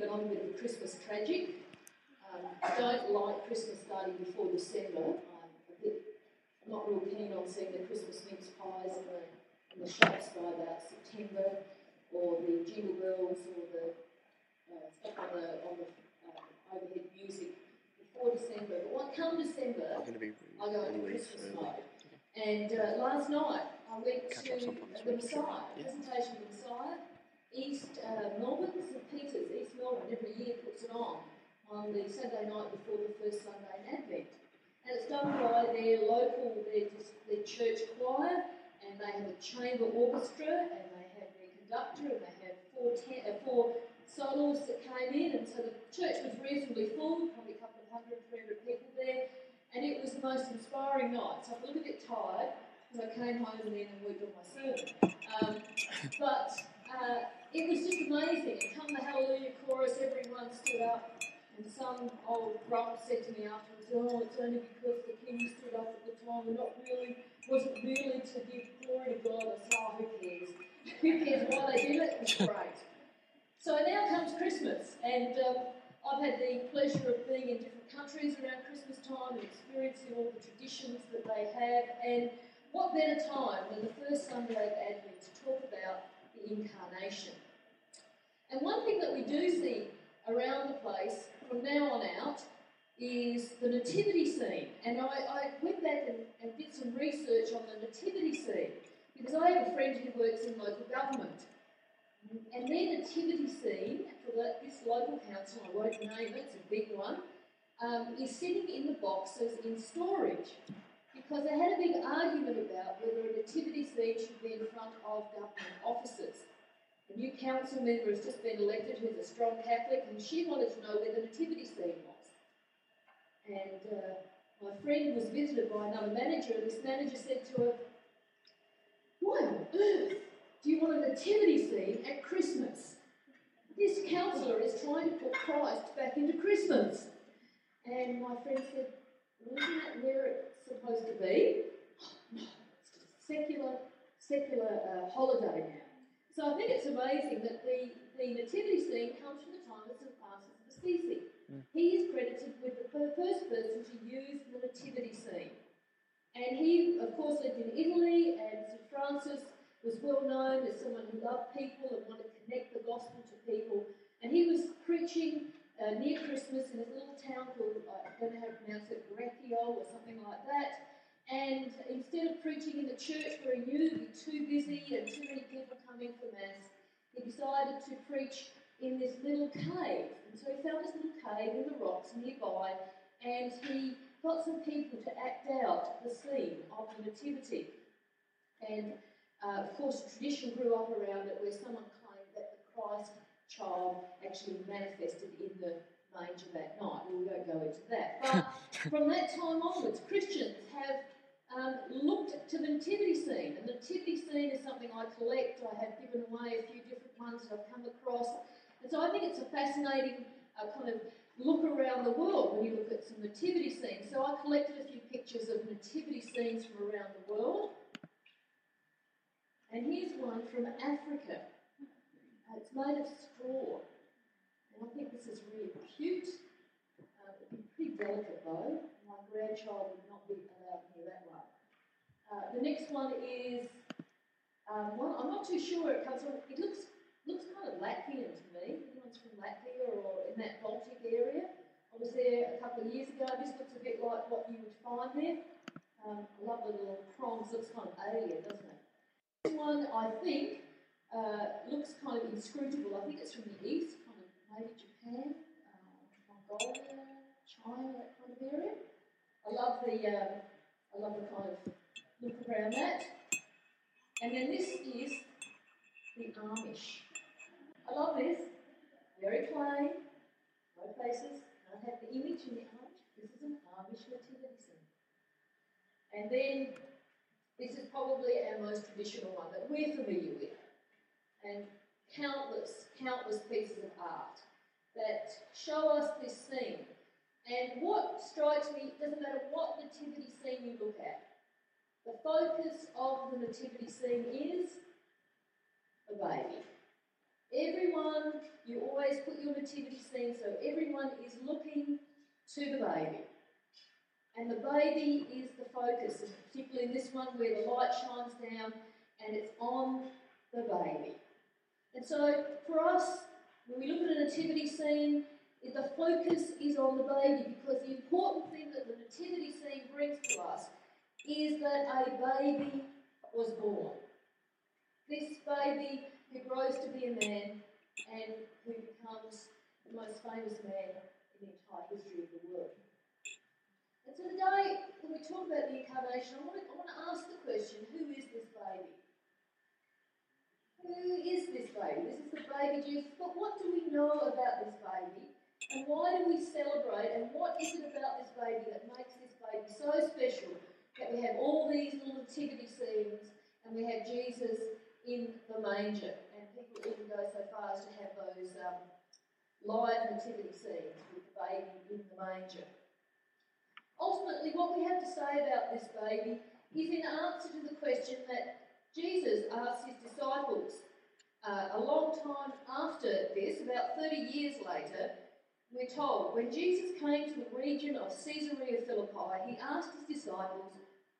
But I'm a bit Christmas tragic. Um, I don't like Christmas starting before December. I'm a bit not real keen on seeing the Christmas mince pies in the, in the shops by about September, or the jingle bells, or the uh, stuff on the on the overhead music before December. But what come December, I'm going to be I go into Christmas so- mode. And uh, last night I went Catch to up sometime this the. Messiah, Yeah. presentation of the Messiah, East uh, Melbourne, St Peter's, East Melbourne, every year puts it on on the Saturday night before the first Sunday in Advent. And it's done by their local, their, their church choir, and they have a chamber orchestra, and they have their conductor, and they have four, ten, uh, four soloists that came in, and so the church was reasonably full, probably a couple of hundred, three hundred people there, and it was the most inspiring night. So I feel a little bit tired because I came home and then and worked on my sermon. Um, but uh, it was just amazing. And come the Hallelujah chorus, everyone stood up, and some old grump said to me afterwards, "Oh, it's only because the king stood up at the time. We're not really, wasn't really to give glory to God." I said, "Oh, who cares? who cares why they did it? Great." So now comes Christmas, and um, I've had the pleasure of being in different countries around Christmas time and experiencing all the traditions that they have. And what better time than the first Sunday of Advent to talk about the incarnation? And one thing that we do see around the place from now on out is the nativity scene. And I, I went back and, and did some research on the nativity scene because I have a friend who works in local government. And their nativity scene for the, this local council, I won't name it, it's a big one, um, is sitting in the boxes in storage because they had a big argument about whether a nativity scene should be in front of government offices. A new council member has just been elected who's a strong Catholic, and she wanted to know where the nativity scene was. And uh, my friend was visited by another manager, and this manager said to her, Why on earth do you want a nativity scene at Christmas? This councillor is trying to put Christ back into Christmas. And my friend said, well, isn't that where it's supposed to be? no, it's just a secular, secular uh, holiday now. So I think it's amazing that the, the nativity scene comes from the time of St. Francis of Assisi. He is credited with the first person to use the nativity scene. And he, of course, lived in Italy, and St. Francis was well known as someone who loved people and wanted to connect the gospel to people. And he was preaching uh, near Christmas in a little town called, I don't know how to pronounce it, Braccio or something like that. And instead of preaching in the church where he knew he'd be too busy and too many people coming for Mass, he decided to preach in this little cave. And so he found this little cave in the rocks nearby and he got some people to act out the scene of the Nativity. And uh, of course, tradition grew up around it where someone claimed that the Christ child actually manifested in the manger that night. We won't go into that. But from that time onwards, Christians have um, looked to the nativity scene. And the nativity scene is something I collect. I have given away a few different ones that I've come across. And so I think it's a fascinating uh, kind of look around the world when you look at some nativity scenes. So I collected a few pictures of nativity scenes from around the world. And here's one from Africa. Uh, it's made of straw. And I think this is really cute. Uh, it'd be pretty delicate though. My grandchild would not be allowed near that one. Uh, the next one is um, one, I'm not too sure where it comes from. It looks looks kind of Latvian to me. Anyone's from Latvia or in that Baltic area? I was there a couple of years ago. This looks a bit like what you would find there. Um, I love the little prongs. Looks kind of alien, doesn't it? One, I think, uh, looks kind of inscrutable. I think it's from the east, kind of maybe Japan, uh, Mongolia, China, that kind of area. I love the, um, I love the kind of look around that. And then this is the Amish. I love this. Very plain, no faces. Don't have the image in the Amish. This is an Amish nativity scene. And then this is probably our most traditional one that we're familiar with. And countless, countless pieces of art that show us this scene. And what strikes me, it doesn't matter what nativity scene you look at, the focus of the nativity scene is a baby. Everyone, you always put your nativity scene so everyone is looking to the baby. And the baby is the focus, particularly in this one where the light shines down and it's on the baby. And so for us, when we look at a nativity scene, the focus is on the baby because the important thing that the nativity scene brings to us is that a baby was born. This baby who grows to be a man and who becomes the most famous man in the entire history of the world. And so today, when we talk about the incarnation, I want to, I want to ask the question who is this baby? Who is this baby? This is the baby Jesus. But what do we know about this baby? And why do we celebrate? And what is it about this baby that makes this baby so special that we have all these little nativity scenes and we have Jesus in the manger? And people even go so far as to have those um, live nativity scenes with the baby in the manger. Ultimately, what we have to say about this baby is in answer to the question that Jesus asked his disciples uh, a long time after this, about 30 years later, we're told, when Jesus came to the region of Caesarea Philippi, he asked his disciples,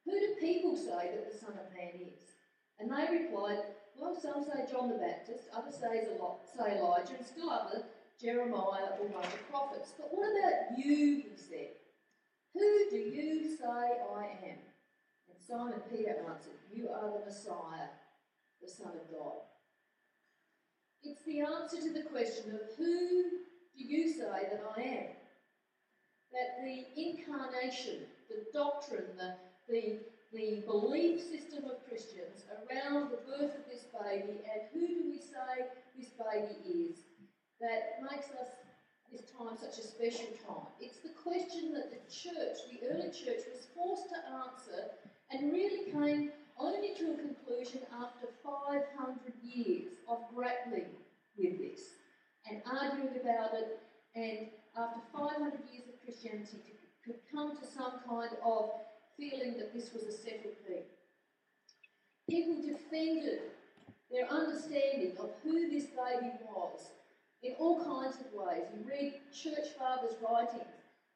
Who do people say that the Son of Man is? And they replied, Well, some say John the Baptist, others say Elijah, and still others, Jeremiah or one of the prophets. But what about you, he said? Who do you say I am? And Simon Peter answered, You are the Messiah, the Son of God. It's the answer to the question of who do you say that I am? That the incarnation, the doctrine, the, the, the belief system of Christians around the birth of this baby and who do we say this baby is, that makes us this time such a special time. It's the question that the church, the early church, was forced to answer and really came only to a conclusion after 500 years of grappling with this and arguing about it, and after 500 years of Christianity, could come to some kind of feeling that this was a settled thing. People defended their understanding of who this baby was in all kinds of ways. You read church fathers' writings,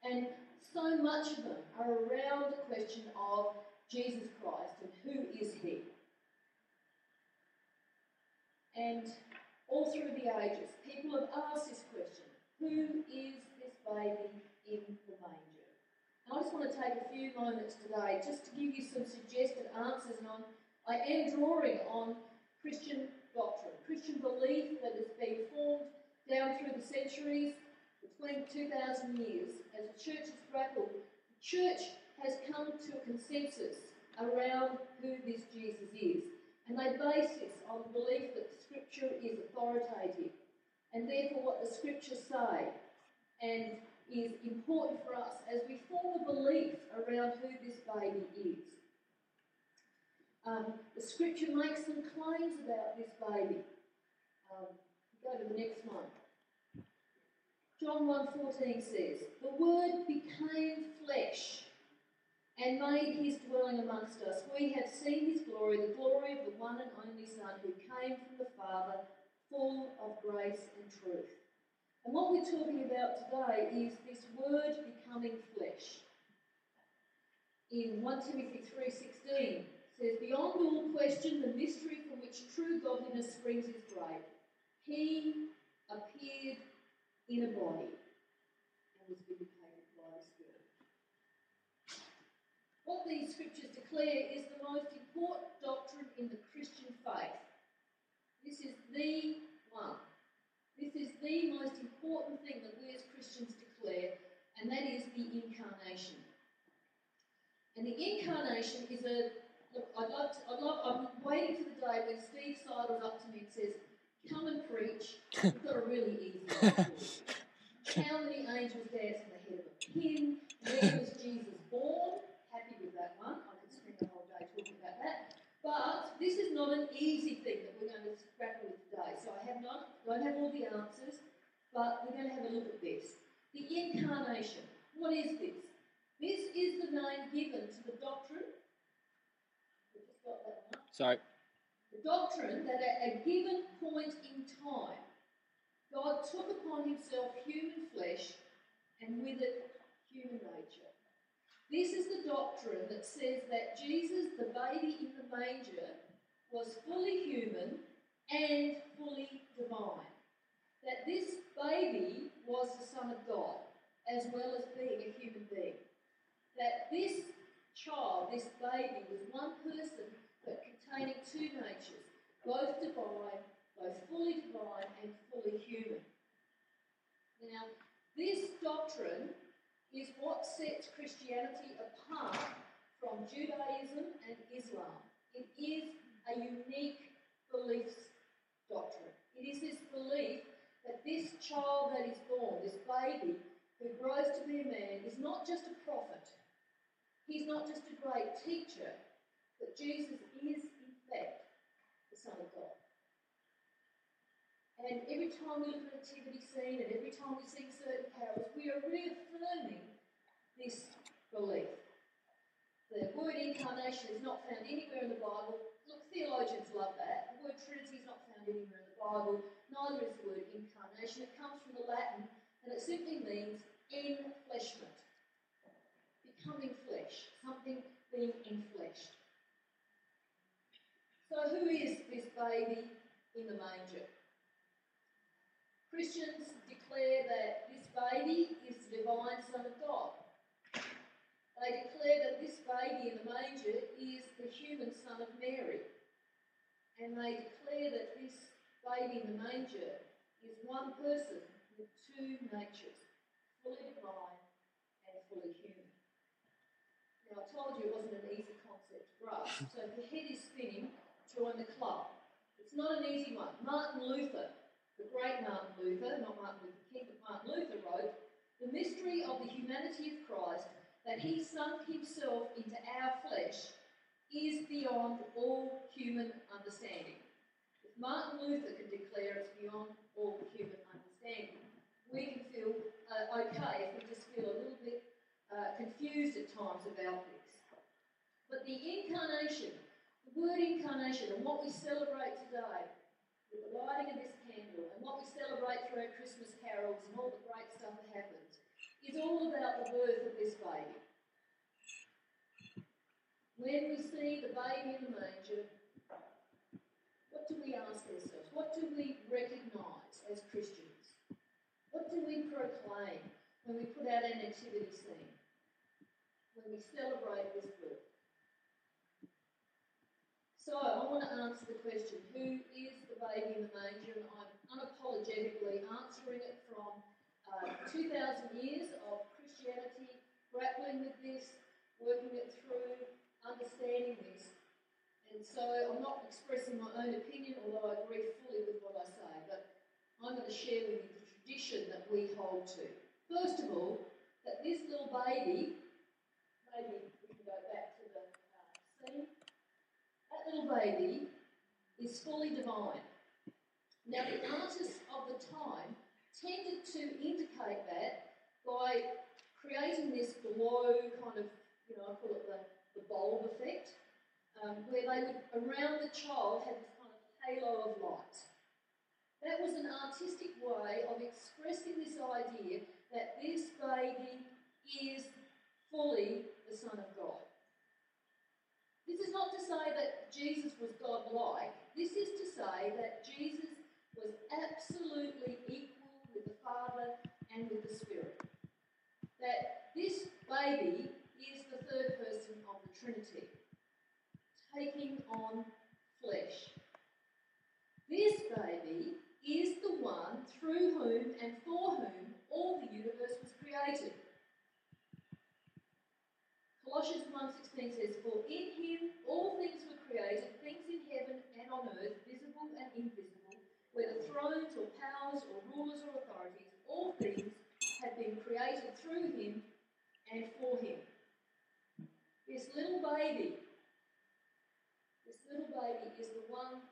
and so much of them are around the question of Jesus Christ and who is he. And all through the ages, people have asked this question Who is this baby in the manger? And I just want to take a few moments today just to give you some suggested answers. And I'm, I am drawing on Christian doctrine, Christian belief that has been formed down through the centuries, between 2,000 years, as the church has grappled. The church has come to a consensus around who this Jesus is. And they base this on the belief that Scripture is authoritative and therefore what the Scriptures say and is important for us as we form a belief around who this baby is. Um, the Scripture makes some claims about this baby. Um, go to the next one. John 1.14 says, The Word became flesh and made his dwelling amongst us. We have seen his glory, the glory of the one and only Son who came from the Father, full of grace and truth. And what we're talking about today is this word becoming flesh. In 1 Timothy 3.16 says, Beyond all question, the mystery from which true godliness springs is great. He appeared in a body and was vindicated by the Spirit. What these scriptures declare is the most important doctrine in the Christian faith. This is the one. This is the most important thing that we as Christians declare, and that is the incarnation. And the incarnation is a look. I'd love to. I'd love, I'm waiting for the day when Steve sidles up to me and says, Come and preach. We've got a really easy How many angels dance on the head of a pin? Where was Jesus born? Happy with that one. I could spend the whole day talking about that. But this is not an easy thing that we're going to grapple with today. So I have not, don't have all the answers, but we're going to have a look at this. The incarnation. What is this? This is the name given to the doctrine. We just got that one. Sorry. Doctrine that at a given point in time, God took upon himself human flesh and with it human nature. This is the doctrine that says that Jesus, the baby in the manger, was fully human and fully divine. That this baby was the Son of God, as well as being a human being. That this child, this baby, was one person containing two natures, both divine, both fully divine and fully human. Now, this doctrine is what sets Christianity apart from Judaism and Islam. It is a unique belief doctrine. It is this belief that this child that is born, this baby who grows to be a man, is not just a prophet. He's not just a great teacher, but Jesus is, the Son of God. And every time we look at a nativity scene and every time we sing certain carols, we are reaffirming this belief. The word incarnation is not found anywhere in the Bible. Look, theologians love that. The word Trinity is not found anywhere in the Bible. Neither is the word incarnation. It comes from the Latin and it simply means enfleshment. Becoming flesh. Something being enfleshed. So, who is this baby in the manger? Christians declare that this baby is the divine Son of God. They declare that this baby in the manger is the human Son of Mary. And they declare that this baby in the manger is one person with two natures, fully divine and fully human. Now, I told you it wasn't an easy concept to grasp, so if your head is spinning, join the club. It's not an easy one. Martin Luther, the great Martin Luther, not Martin Luther King, but Martin Luther wrote, The mystery of the humanity of Christ, that he sunk himself into our flesh, is beyond all human understanding. If Martin Luther can declare it's beyond all human understanding, we can feel uh, okay if we just feel a little bit uh, confused at times about this. But the incarnation, the word incarnation, and what we celebrate today, with the lighting of this candle, and what we celebrate through our Christmas carols and all the great stuff that happens, is all about the birth of this baby. When we see the baby in the manger, what do we ask ourselves? What do we recognise as Christians? What do we proclaim when we put out our nativity scene? When we celebrate this birth? So I want to answer the question, who is the baby in the manger? And I'm unapologetically answering it from uh, 2,000 years of Christianity, grappling with this, working it through, understanding this. And so I'm not expressing my own opinion, although I agree fully with what I say, but I'm going to share with you the tradition that we hold to. First of all, that this little baby, maybe we can go back to the uh, scene, that little baby is fully divine. Now, the artists of the time tended to indicate that by creating this glow kind of, you know, I call it the the bulb effect, um, where they would, around the child, have this kind of halo of light. That was an artistic way of expressing this idea that this baby is fully the Son of God. This is not to say that Jesus was God-like. This is to say that Jesus was absolutely equal with the Father and with the Spirit. That this baby is the third person of the Trinity, taking on flesh. This baby is the one through whom and for whom all the universe was created. Colossians 1.16 says, For in him all things were created, things in heaven and on earth, visible and invisible, whether thrones or powers or rulers or authorities, all things have been created through him and for him. This little baby, this little baby is the one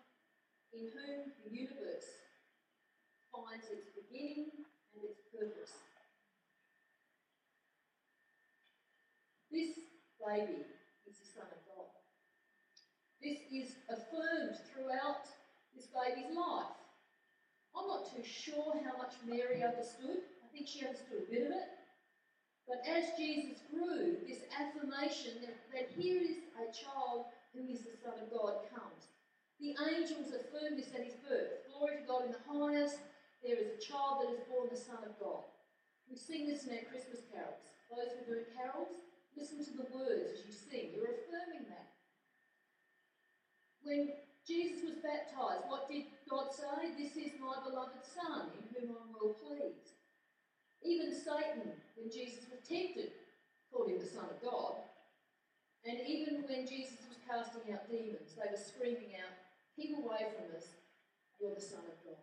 in whom the universe finds its beginning and its purpose. Baby is the Son of God. This is affirmed throughout this baby's life. I'm not too sure how much Mary understood. I think she understood a bit of it. But as Jesus grew, this affirmation that, that here is a child who is the Son of God comes. The angels affirm this at his birth. Glory to God in the highest. There is a child that is born the Son of God. We sing this in our Christmas carols. Those who do carols, listen to the words as you sing. You're affirming that. When Jesus was baptized, what did God say? This is my beloved Son, in whom I'm well pleased. Even Satan, when Jesus was tempted, called him the Son of God. And even when Jesus was casting out demons, they were screaming out, Keep away from us, you're the Son of God.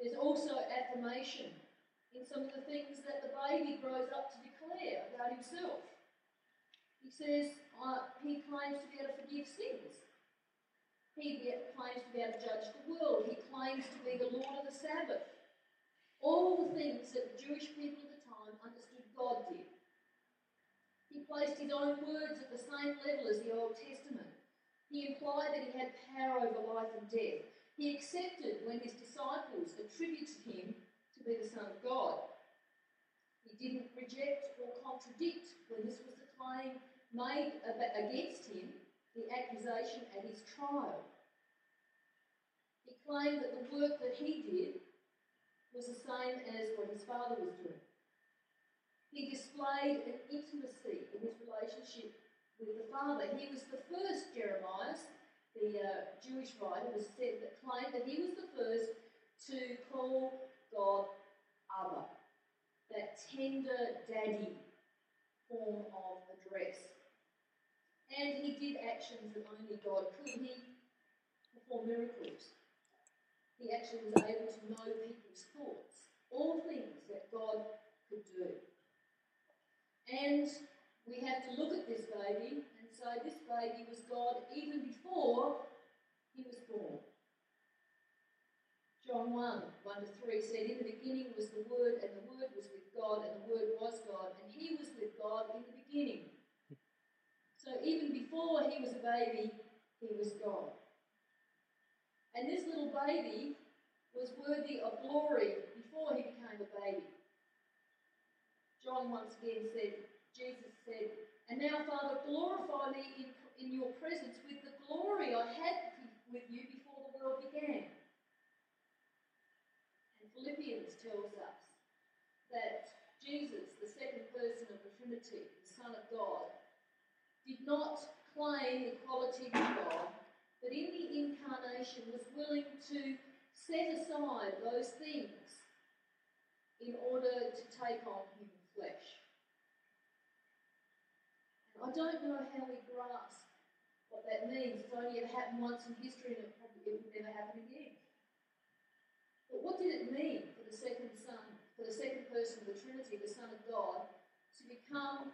There's also affirmation in some of the things that the baby grows up to declare about himself. He says uh, he claims to be able to forgive sins. He claims to be able to judge the world. He claims to be the Lord of the Sabbath. All the things that the Jewish people at the time understood God did. He placed his own words at the same level as the Old Testament. He implied that he had power over life and death. He accepted when his disciples attributed him to be the Son of God. He didn't reject or contradict when this was the claim made against him, the accusation at his trial. He claimed that the work that he did was the same as what his father was doing. He displayed an intimacy in his relationship with the Father. He was the first, Jeremiah, the uh, Jewish writer, was said that claimed that he was the first to call God Abba, that tender daddy form of address. And he did actions that only God could. He performed miracles. He actually was able to know people's thoughts, all things that God could do. And we have to look at this baby and say this baby was God even before he was born. John 1 1 to 3 said, In the beginning was the Word, and the Word was with God, and the Word was God, and He was with God in the beginning. So even before he was a baby, he was God. And this little baby was worthy of glory before he became a baby. John once again said, Jesus said, And now, Father, glorify me in, in your presence with the glory I had with you before the world began. Philippians tells us that Jesus, the second person of the Trinity, the Son of God, did not claim equality with God, but in the incarnation was willing to set aside those things in order to take on human flesh. And I don't know how we grasp what that means. It's only ever happened once in history and it probably it will never happen again. But what did it mean for the second Son, for the second person of the Trinity, the Son of God, to become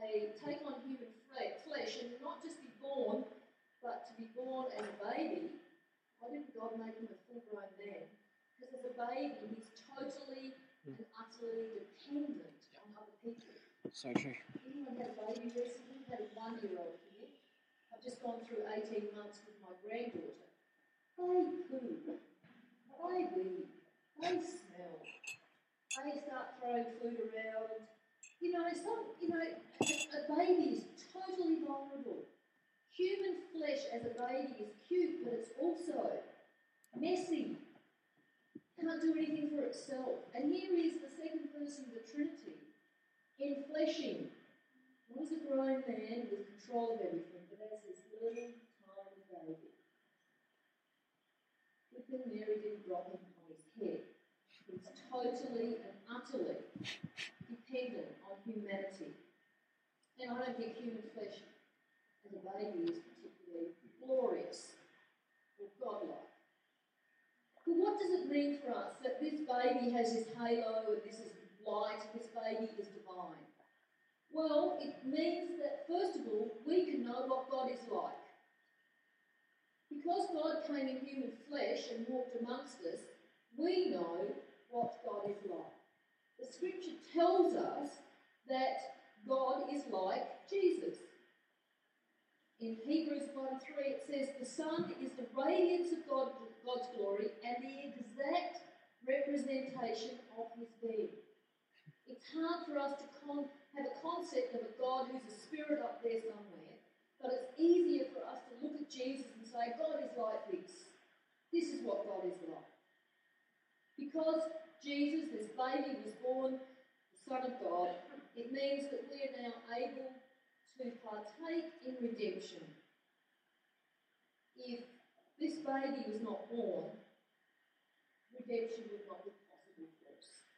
a take on human flesh and not just be born, but to be born as a baby? Why didn't God make him a full grown man? Because as a baby, he's totally and hmm. utterly dependent on other people. So true. Anyone had a baby recently? Had a one year old here. I've just gone through 18 months with my granddaughter. They poo. They wee. They smell. They start throwing food around. You know, some, you know, a baby is totally vulnerable. Human flesh as a baby is cute, but it's also messy, can't do anything for itself. And here is the second person of the Trinity, enfleshing, not as a grown man with control of everything, but as little tiny baby. Flipping Mary drop him on his head. He's totally and utterly dependent on humanity. And I don't think human flesh as a baby is particularly glorious or godlike. But what does it mean for us that this baby has this halo and this is light, this baby is divine? Well, it means that first of all, we can know what God is like. Because God came in human flesh and walked amongst us, we know what God is like. The scripture tells us that God is like Jesus. In Hebrews 1 3, it says, The Son is the radiance of God, God's glory and the exact representation of his being. It's hard for us to con- have a concept of a God who's a spirit up there somewhere, but it's easier for us to look at Jesus and say, God is like this. This is what God is like. Because Jesus, this baby, was born the Son of God, it means that we are now able to partake in redemption. If this baby was not born, redemption would not be possible for us.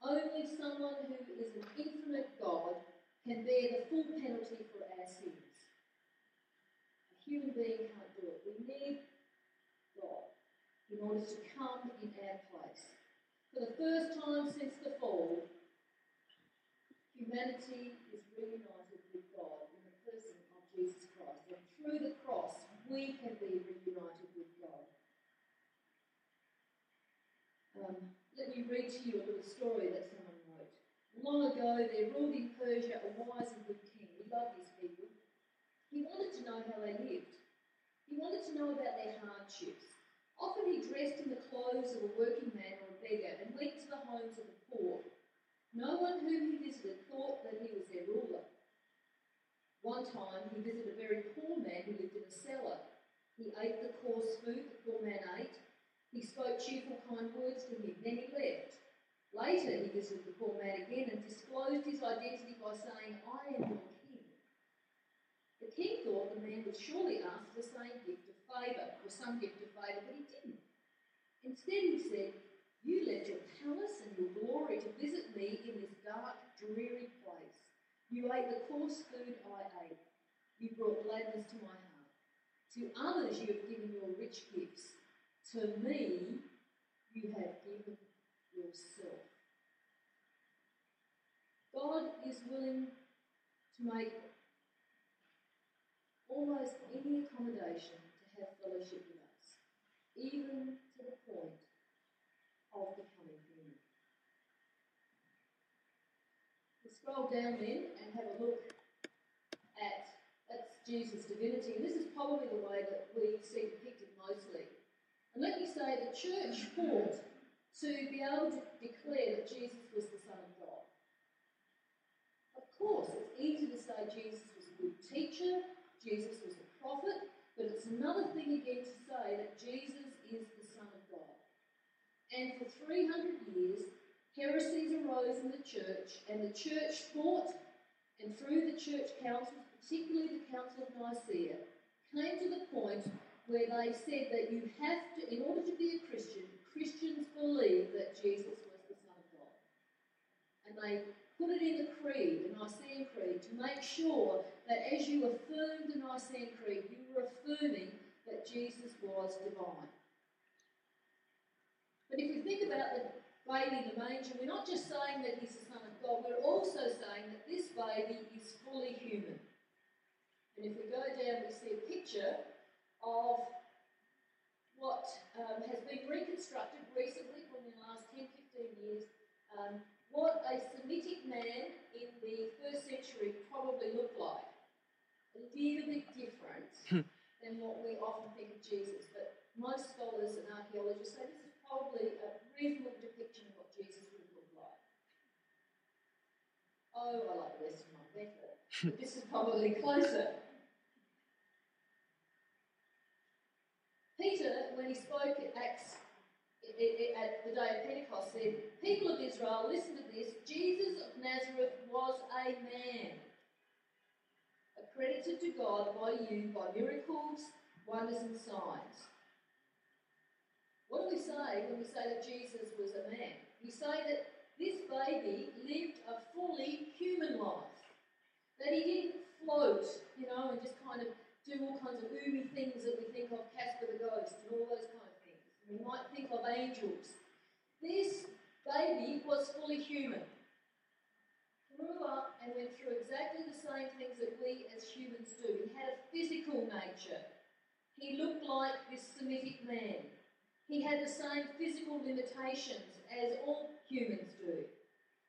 Only someone who is an infinite God can bear the full penalty for our sins. Human being can't do it. We need God in order to come in our place. For the first time since the fall, humanity is reunited with God in the person of Jesus Christ. And through the cross, we can be reunited with God. Um, let me read to you a little story that someone wrote. Long ago, there ruled in Persia a wise and good king. He loved his. He wanted to know how they lived. He wanted to know about their hardships. Often he dressed in the clothes of a working man or a beggar and went to the homes of the poor. No one whom he visited thought that he was their ruler. One time he visited a very poor man who lived in a cellar. He ate the coarse food the poor man ate. He spoke cheerful, kind words to him. Then he left. Later he visited the poor man again and disclosed his identity by saying, I am your. The king thought the man would surely ask for same gift of favour, or some gift of favour, but he didn't. Instead he said, You left your palace and your glory to visit me in this dark, dreary place. You ate the coarse food I ate. You brought gladness to my heart. To others you have given your rich gifts. To me you have given yourself. God is willing to make almost any accommodation to have fellowship with us, even to the point of becoming human. We'll scroll down then and have a look at that's Jesus' divinity, and this is probably the way that we see depicted mostly. And let me say, the church fought to be able to declare that Jesus was the Son of God. Of course, it's easy to say Jesus was a good teacher, Jesus was a prophet, but it's another thing again to say that Jesus is the Son of God. And for 300 years, heresies arose in the church, and the church fought, and through the church councils, particularly the Council of Nicaea, came to the point where they said that you have to, in order to be a Christian, Christians believe that Jesus was the Son of God. And they put it in the creed, the Nicene Creed, to make sure that as you affirmed the Nicene Creed, you were affirming that Jesus was divine. But if we think about the baby in the manger, we're not just saying that he's the Son of God, we're also saying that this baby is fully human. And if we go down, we see a picture of what um, has been reconstructed recently, in the last 10 15 years, um, what a Semitic man in the first century probably looked A little bit different hmm. than what we often think of Jesus, but most scholars and archaeologists say this is probably a reasonable depiction of what Jesus would have looked like. Oh, I like the Western one better. but this is probably closer. Peter, when he spoke at Acts at the day of Pentecost, said, People of Israel, listen to this. Jesus of Nazareth was a man, accredited to God by you by miracles, wonders, and signs. What do we say when we say that Jesus was a man? We say that this baby lived a fully human life. That he didn't float, you know, and just kind of do all kinds of oomy things that we think of Casper the Ghost and all those kind of things. We might think of angels. This baby was fully human. Grew up and went through exactly the same things that we as humans do. He had a physical nature. He looked like this Semitic man. He had the same physical limitations as all humans do.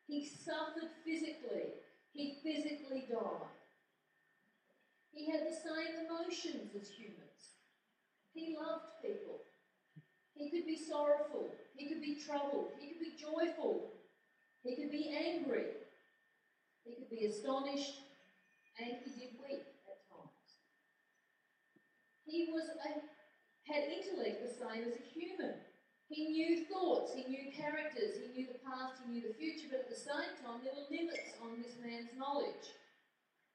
He suffered physically. He physically died. He had the same emotions as humans. He loved people. He could be sorrowful. He could be troubled. He could be joyful. He could be angry. Be astonished. And he did weep at times. He was a, had intellect the same as a human. He knew thoughts, he knew characters, he knew the past, he knew the future, but at the same time, there were limits on this man's knowledge.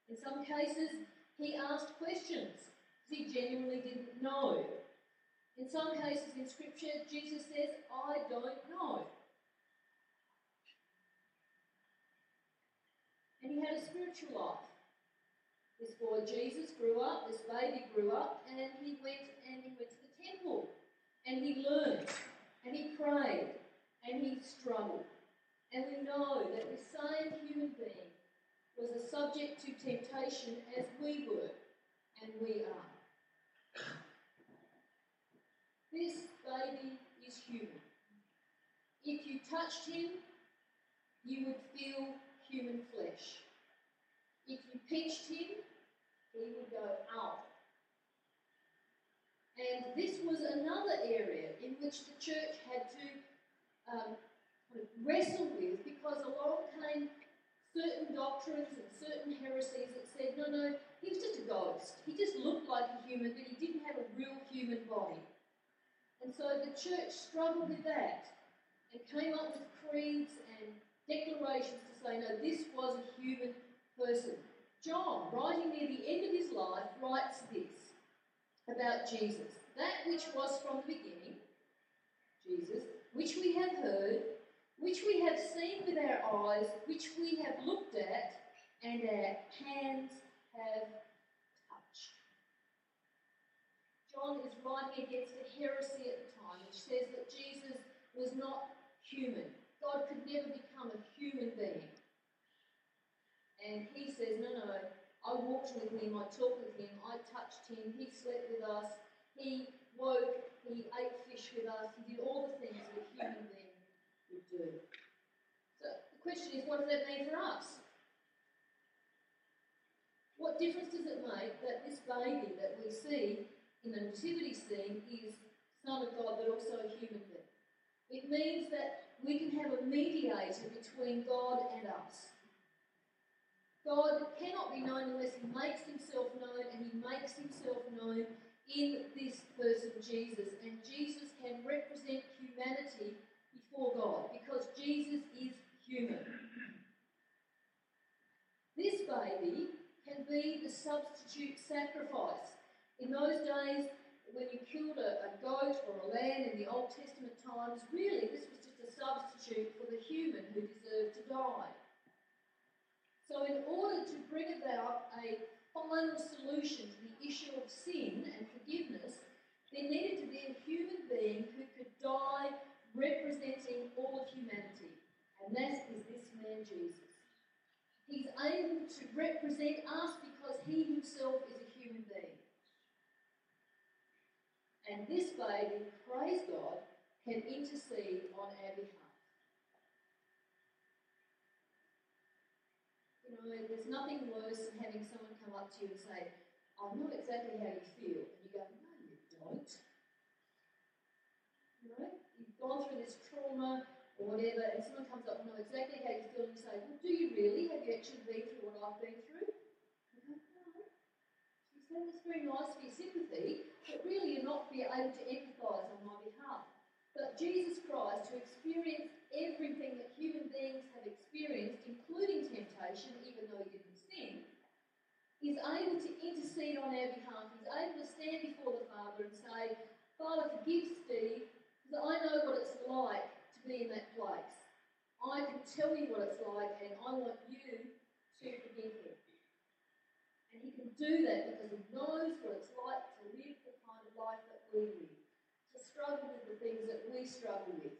In some cases, he asked questions because he genuinely didn't know. In some cases in Scripture, Jesus says, I don't know. And he had a spiritual life. This boy Jesus grew up, this baby grew up, and he went and he went to the temple and he learned and he prayed and he struggled. And we know that the same human being was a subject to temptation as we were and we are. This baby is human. If you touched him, you would feel human flesh. If you pinched him, he would go out. And this was another area in which the church had to um, wrestle with because along came certain doctrines and certain heresies that said, no, no, he was just a ghost. He just looked like a human, but he didn't have a real human body. And so the church struggled with that and came up with creeds declarations to say, no, this was a human person. John, writing near the end of his life, writes this about Jesus. That which was from the beginning, Jesus, which we have heard, which we have seen with our eyes, which we have looked at, and our hands have touched. John is writing against a heresy at the time, which says that Jesus was not human. God could never become a human being. And he says, No, no, I walked with him, I talked with him, I touched him, he slept with us, he woke, he ate fish with us, he did all the things that a human being would do. So the question is, what does that mean for us? What difference does it make that this baby that we see in the nativity scene is Son of God but also a human being? It means that we can have a mediator between God and us. God cannot be known unless he makes himself known, and he makes himself known in this person, Jesus. And Jesus can represent humanity before God because Jesus is human. This baby can be the substitute sacrifice. In those days, when you killed a, a goat or a lamb in the Old Testament times, really this was substitute for the human who deserved to die. So, in order to bring about a final solution to the issue of sin and forgiveness, there needed to be a human being who could die representing all of humanity. And that is this man, Jesus. He's able to represent us because he himself is a human being. And this baby, praise God, can intercede on our behalf. You know, there's nothing worse than having someone come up to you and say, I know exactly how you feel. And you go, no, you don't. You know, you've gone through this trauma or whatever, and someone comes up and know exactly how you feel, and you say, well, do you really? Have you actually been through what I've been through? You go, no. Very nice for your sympathy, but really you're not able to empathise on my behalf. But Jesus Christ, who experienced everything that human beings have experienced, including temptation, even though he didn't sin, is able to intercede on our behalf. He's able to stand before the Father and say, Father, forgive Steve, because I know what it's like to be in that place. I can tell you what it's like, and I want you to forgive him. And he can do that because he knows what it's like to live the kind of life that we live struggle with the things that we struggle with.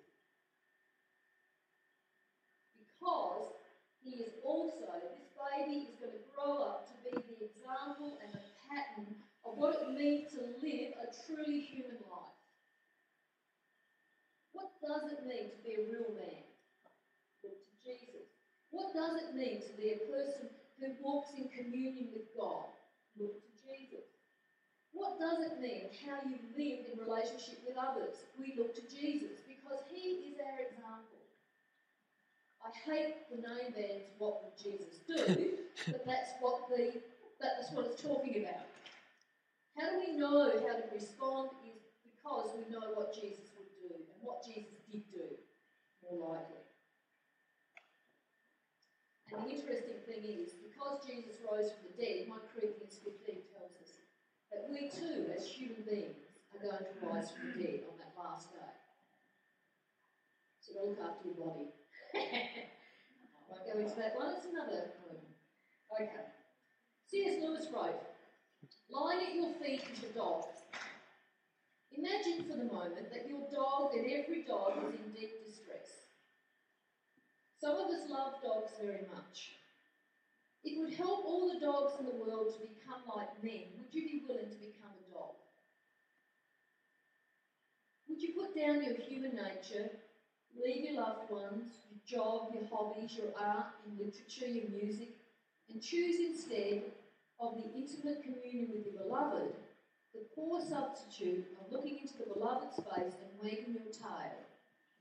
Because he is also, this baby is going to grow up to be the example and the pattern of what it means to live a truly human life. What does it mean to be a real man? Look to Jesus. What does it mean to be a person who walks in communion with God? Look to Jesus. What does it mean how you live in relationship with others? We look to Jesus because he is our example. I hate the name bands, what would Jesus do? but that's what the that's what it's talking about. How do we know how to respond is because we know what Jesus would do and what Jesus did do, more likely. And the interesting thing is, because Jesus rose from the dead, 1 Corinthians 15 tells us that we too, as human beings, are going to rise from the dead on that last day. So look after your body. I won't go into that one, it's another one. Okay. C.S. Lewis wrote, lying at your feet is a dog. Imagine for the moment that your dog and every dog is in deep distress. Some of us love dogs very much. It would help all the dogs in the world to become like men. Would you be willing to become a dog? Would you put down your human nature, leave your loved ones, your job, your hobbies, your art, your literature, your music, and choose instead of the intimate communion with your beloved, the poor substitute of looking into the beloved's face and wagging your tail,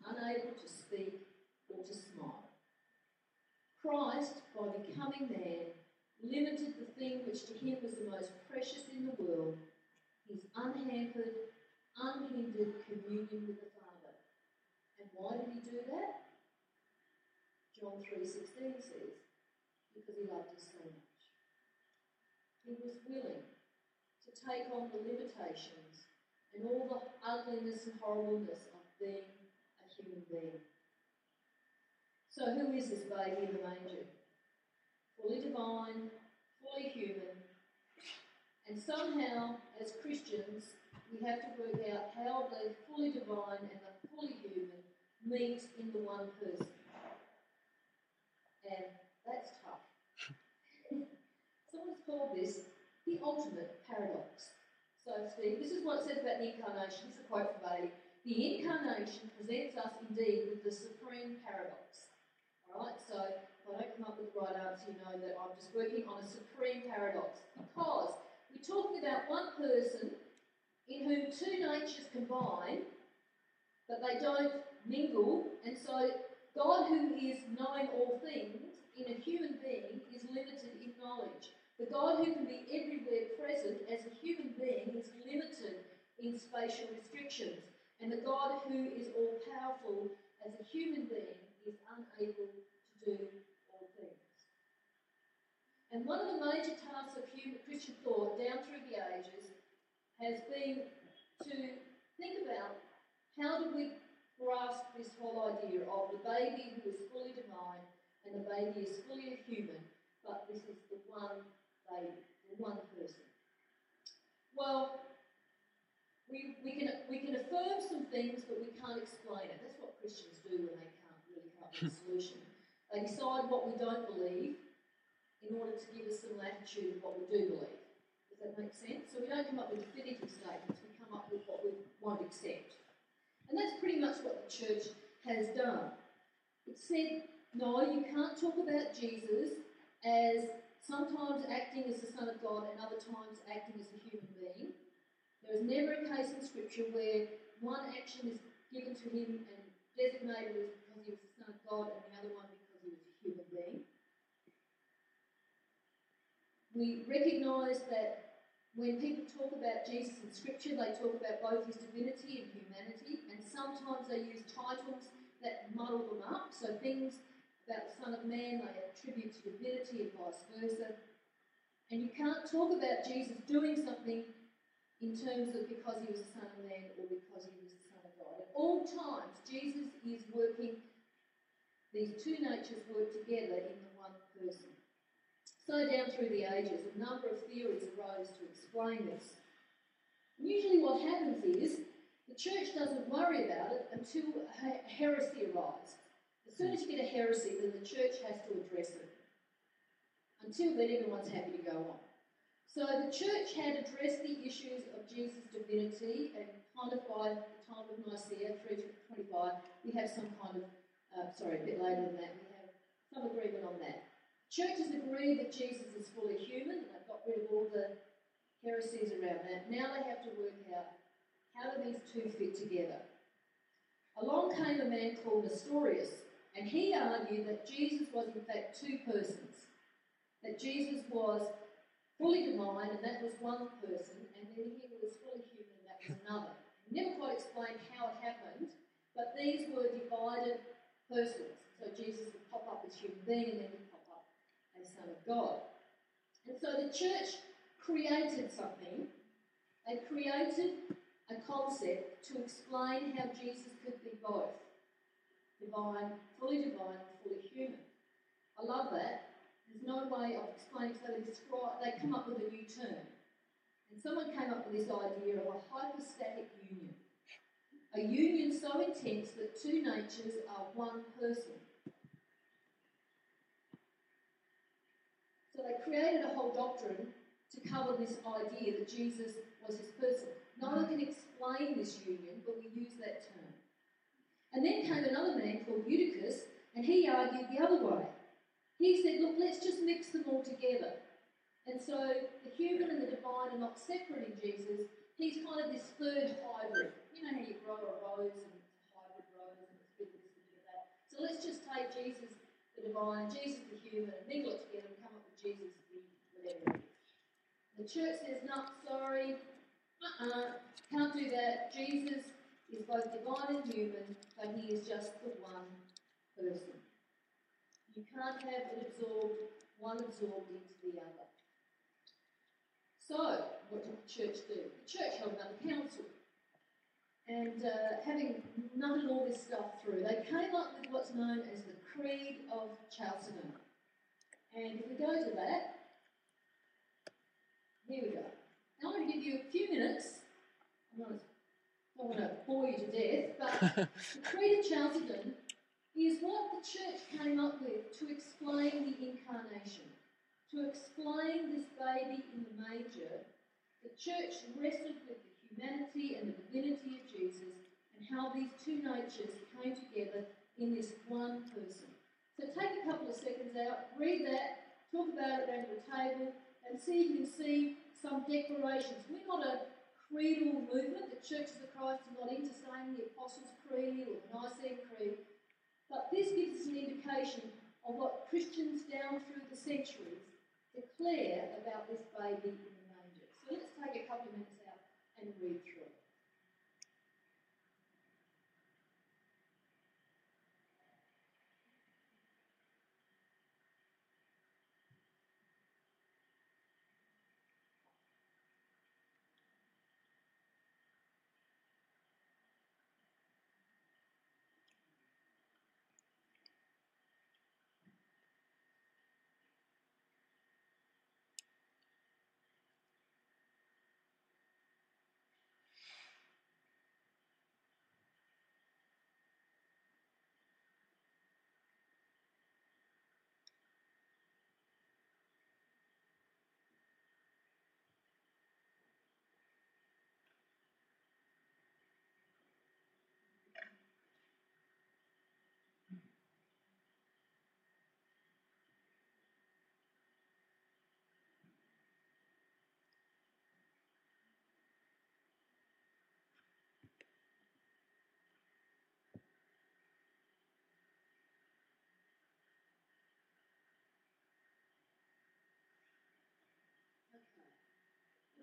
unable to speak or to smile? Christ, by becoming man, limited the thing which to him was the most precious in the world, his unhampered, unhindered communion with the Father. And why did he do that? John 3.16 says, because he loved us so much. He was willing to take on the limitations and all the ugliness and horribleness of being a human being. So, who is this baby in the manger? Fully divine, fully human, and somehow, as Christians, we have to work out how the fully divine and the fully human meet in the one person. And that's tough. Someone's called this the ultimate paradox. So, Steve, this is what it says about the incarnation. This is a quote from Baillie. The incarnation presents us indeed with the supreme paradox. Right, so if I don't come up with the right answer, you know that I'm just working on a supreme paradox because we're talking about one person in whom two natures combine, but they don't mingle, and so God, who is knowing all things in a human being, is limited in knowledge. The God who can be everywhere present as a human being is limited in spatial restrictions. And the God who is all powerful as a human being is unable to do all things. And one of the major tasks of human Christian thought down through the ages has been to think about how do we grasp this whole idea of the baby who is fully divine and the baby is fully human, but this is the one baby, the one person. Well, we, we, can, we can affirm some things, but we can't explain it. That's what Christians do when they solution. They decide what we don't believe in order to give us some latitude of what we do believe. Does that make sense? So we don't come up with definitive statements, we come up with what we won't accept. And that's pretty much what the church has done. It said, no, you can't talk about Jesus as sometimes acting as the Son of God and other times acting as a human being. There is never a case in Scripture where one action is given to him and designated as because he was the Of God, and the other one because he was a human being. We recognise that when people talk about Jesus in Scripture, they talk about both his divinity and humanity, and sometimes they use titles that muddle them up. So things about the Son of Man they attribute to divinity and vice versa. And you can't talk about Jesus doing something in terms of because he was the Son of Man or because he was the Son of God. At all times, Jesus is working these two natures work together in the one person. So, down through the ages, a number of theories arose to explain this. Usually, what happens is the church doesn't worry about it until heresy arises. As soon as you get a heresy, then the church has to address it. Until then, everyone's happy to go on. So the church had addressed the issues of Jesus' divinity, and kind of by the time of Nicaea 325, we have some kind of uh, sorry, a bit later than that, we have some agreement on that. Churches agree that Jesus is fully human, and they've got rid of all the heresies around that. Now they have to work out how do these two fit together. Along came a man called Nestorius, and he argued that Jesus was in fact two persons. That Jesus was fully divine, and that was one person, and then he was fully human, and that was another. He never quite explained how it happened, but these were divided persons. So Jesus would pop up as human being, and then he'd pop up as Son of God. And so the church created something. They created a concept to explain how Jesus could be both divine, fully divine, fully human. I love that. There's no way of explaining, so they describe, they come up with a new term. And someone came up with this idea of a hypostatic union. A union so intense that two natures are one person. So they created a whole doctrine to cover this idea that Jesus was his person. No one can explain this union, but we use that term. And then came another man called Eutychus, and he argued the other way. He said, look, let's just mix them all together. And so the human and the divine are not separate in Jesus. He's kind of this third hybrid. And hybrid and this and that. So let's just take Jesus the divine, and Jesus the human, and mingle it together and come up with Jesus the whatever. The church says, no, sorry, uh-uh, can't do that. Jesus is both divine and human, but he is just the one person. You can't have it absorbed, one absorbed into the other. So, what did the church do? The church held another council. And uh, having nutted all this stuff through, they came up with what's known as the Creed of Chalcedon. And if we go to that, here we go. Now I'm going to give you a few minutes. I'm not, I want to bore you to death, but the Creed of Chalcedon is what the church came up with to explain the incarnation, to explain this baby in the manger. The church wrestled with the humanity and the divinity of Jesus and how these two natures came together in this one person. So take a couple of seconds out, read that, talk about it around the table, and see if you can see some declarations. We're not a creedal movement. The Churches of Christ are not into saying the Apostles' Creed or the Nicene Creed. But this gives us an indication of what Christians down through the centuries declare about this baby in the manger. So let's take a couple of minutes out and read through it.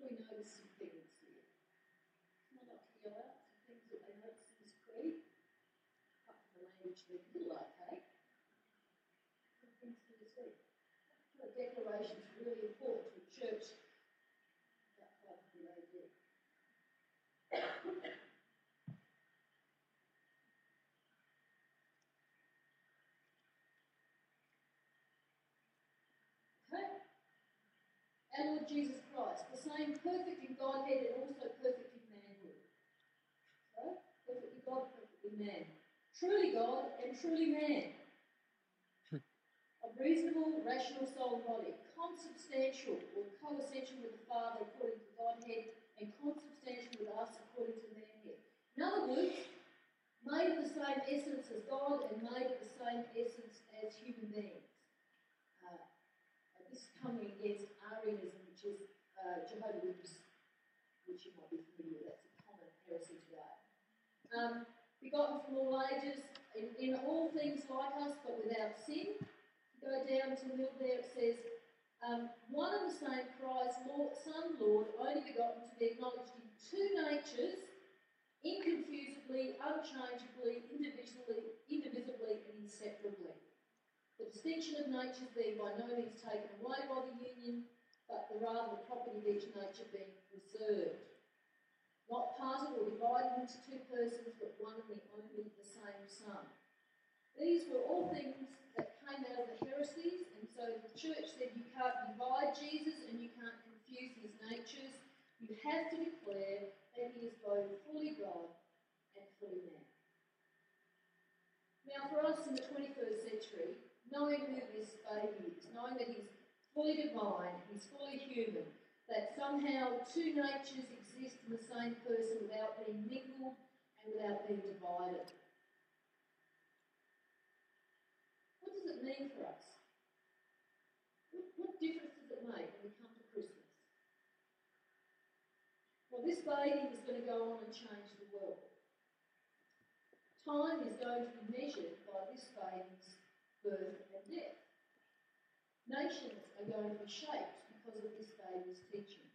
Okay. Notice some things here? Things that they notice in this creed. Apart from the language they're a little archaic. Some things to see. The declaration is really important to a church of the idea. Okay? Our Lord Jesus Christ, the same perfect in Godhead and also perfect in manhood. So, perfectly God, perfectly man. Truly God and truly man. A reasonable, rational soul and body. Consubstantial or co-essential with the Father according to Godhead and consubstantial with us according to manhead. In other words, made of the same essence as God and made of the same essence as human beings. Uh, this is coming against Arianism, uh, Jehovah's Witness, which you might be familiar with. That's a common heresy today. Um, begotten from all ages, in, in all things like us, but without sin. Go down to the middle there, it says, um, one and the same Christ, Lord, Son, Lord, only begotten to be acknowledged in two natures, inconfusedly, unchangeably, indivisibly, indivisibly, and inseparably. The distinction of natures being by no means taken away by the union, but the rather the property of each nature being preserved. Not parted or divided into two persons, but one and the only the same Son. These were all things that came out of the heresies, and so the church said you can't divide Jesus and you can't confuse his natures. You have to declare that he is both fully God and fully man. Now, for us in the 21st century, knowing who this baby is, knowing that he's fully divine, he's fully human, that somehow two natures exist in the same person without being mingled and without being divided. What does it mean for us? What, what difference does it make when we come to Christmas? Well, this baby is going to go on and change the world. Time is going to be measured by this baby's birth and death. Nations are going to be shaped because of this baby's teachings.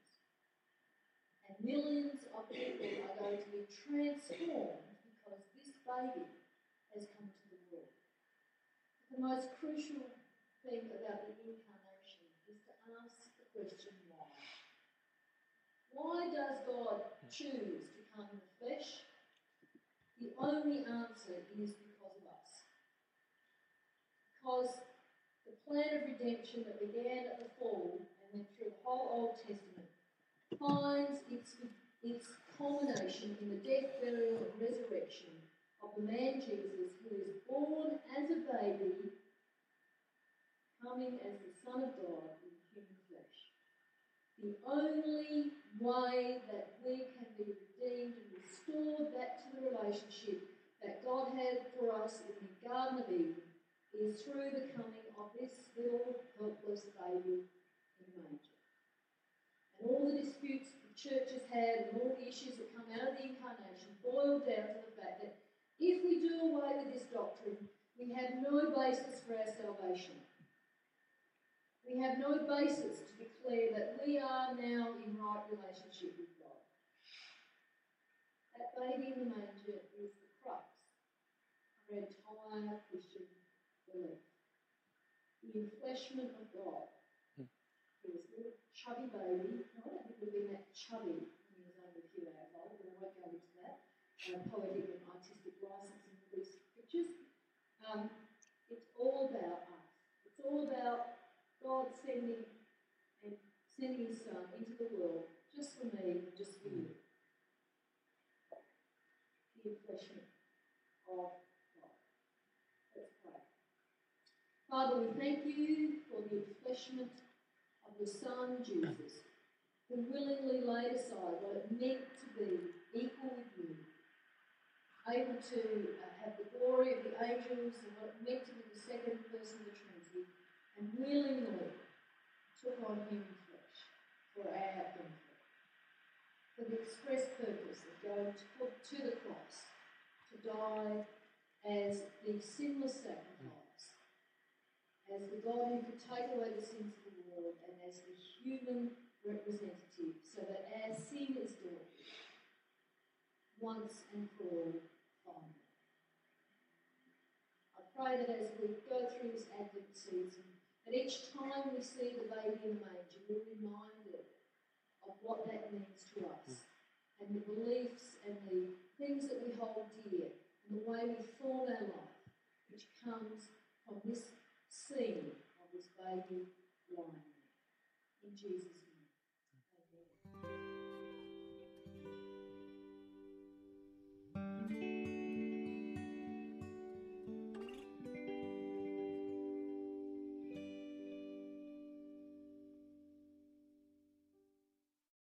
And millions of people are going to be transformed because this baby has come to the world. The most crucial thing about the incarnation is to ask the question why. Why does God choose to come in the flesh? The only answer is because of us. Because the plan of redemption that began at the fall and went through the whole Old Testament finds its, its culmination in the death, burial, and resurrection of the man Jesus who is born as a baby, coming as the Son of God in human flesh. The only way that we can be redeemed and restored back to the relationship that God had for us in the Garden of Eden is through the coming of this little helpless baby in the manger. And all the disputes the church has had and all the issues that come out of the incarnation boil down to the fact that if we do away with this doctrine, we have no basis for our salvation. We have no basis to declare that we are now in right relationship with God. That baby in the manger is the crux of our entire Christian The enfleshment of God. Hmm. He was a little chubby baby. I don't think we've been that chubby when he was only a few hours old, but I won't go into that. Uh, poetic and artistic license in these pictures. Um, it's all about us. It's all about God sending and sending His Son into the world just for me, just for you. The enfleshment of God. Let's pray. Father, we thank you for the enfleshment of your Son, Jesus, who willingly laid aside what it meant to be equal with you, able to uh, have the glory of the angels and what it meant to be the second person of the Trinity, and willingly took on human flesh for our benefit, for the express purpose of going to, to the cross to die as the sinless sacrifice, as the God who could take away the sins of the world, and as the human representative, so that our sin is dealt with once and for all finally. I pray that as we go through this Advent season, that each time we see the baby in the manger, we're reminded of what that means to us and the beliefs and the things that we hold dear and the way we form our life, which comes from this scene of this baby lying. In Jesus'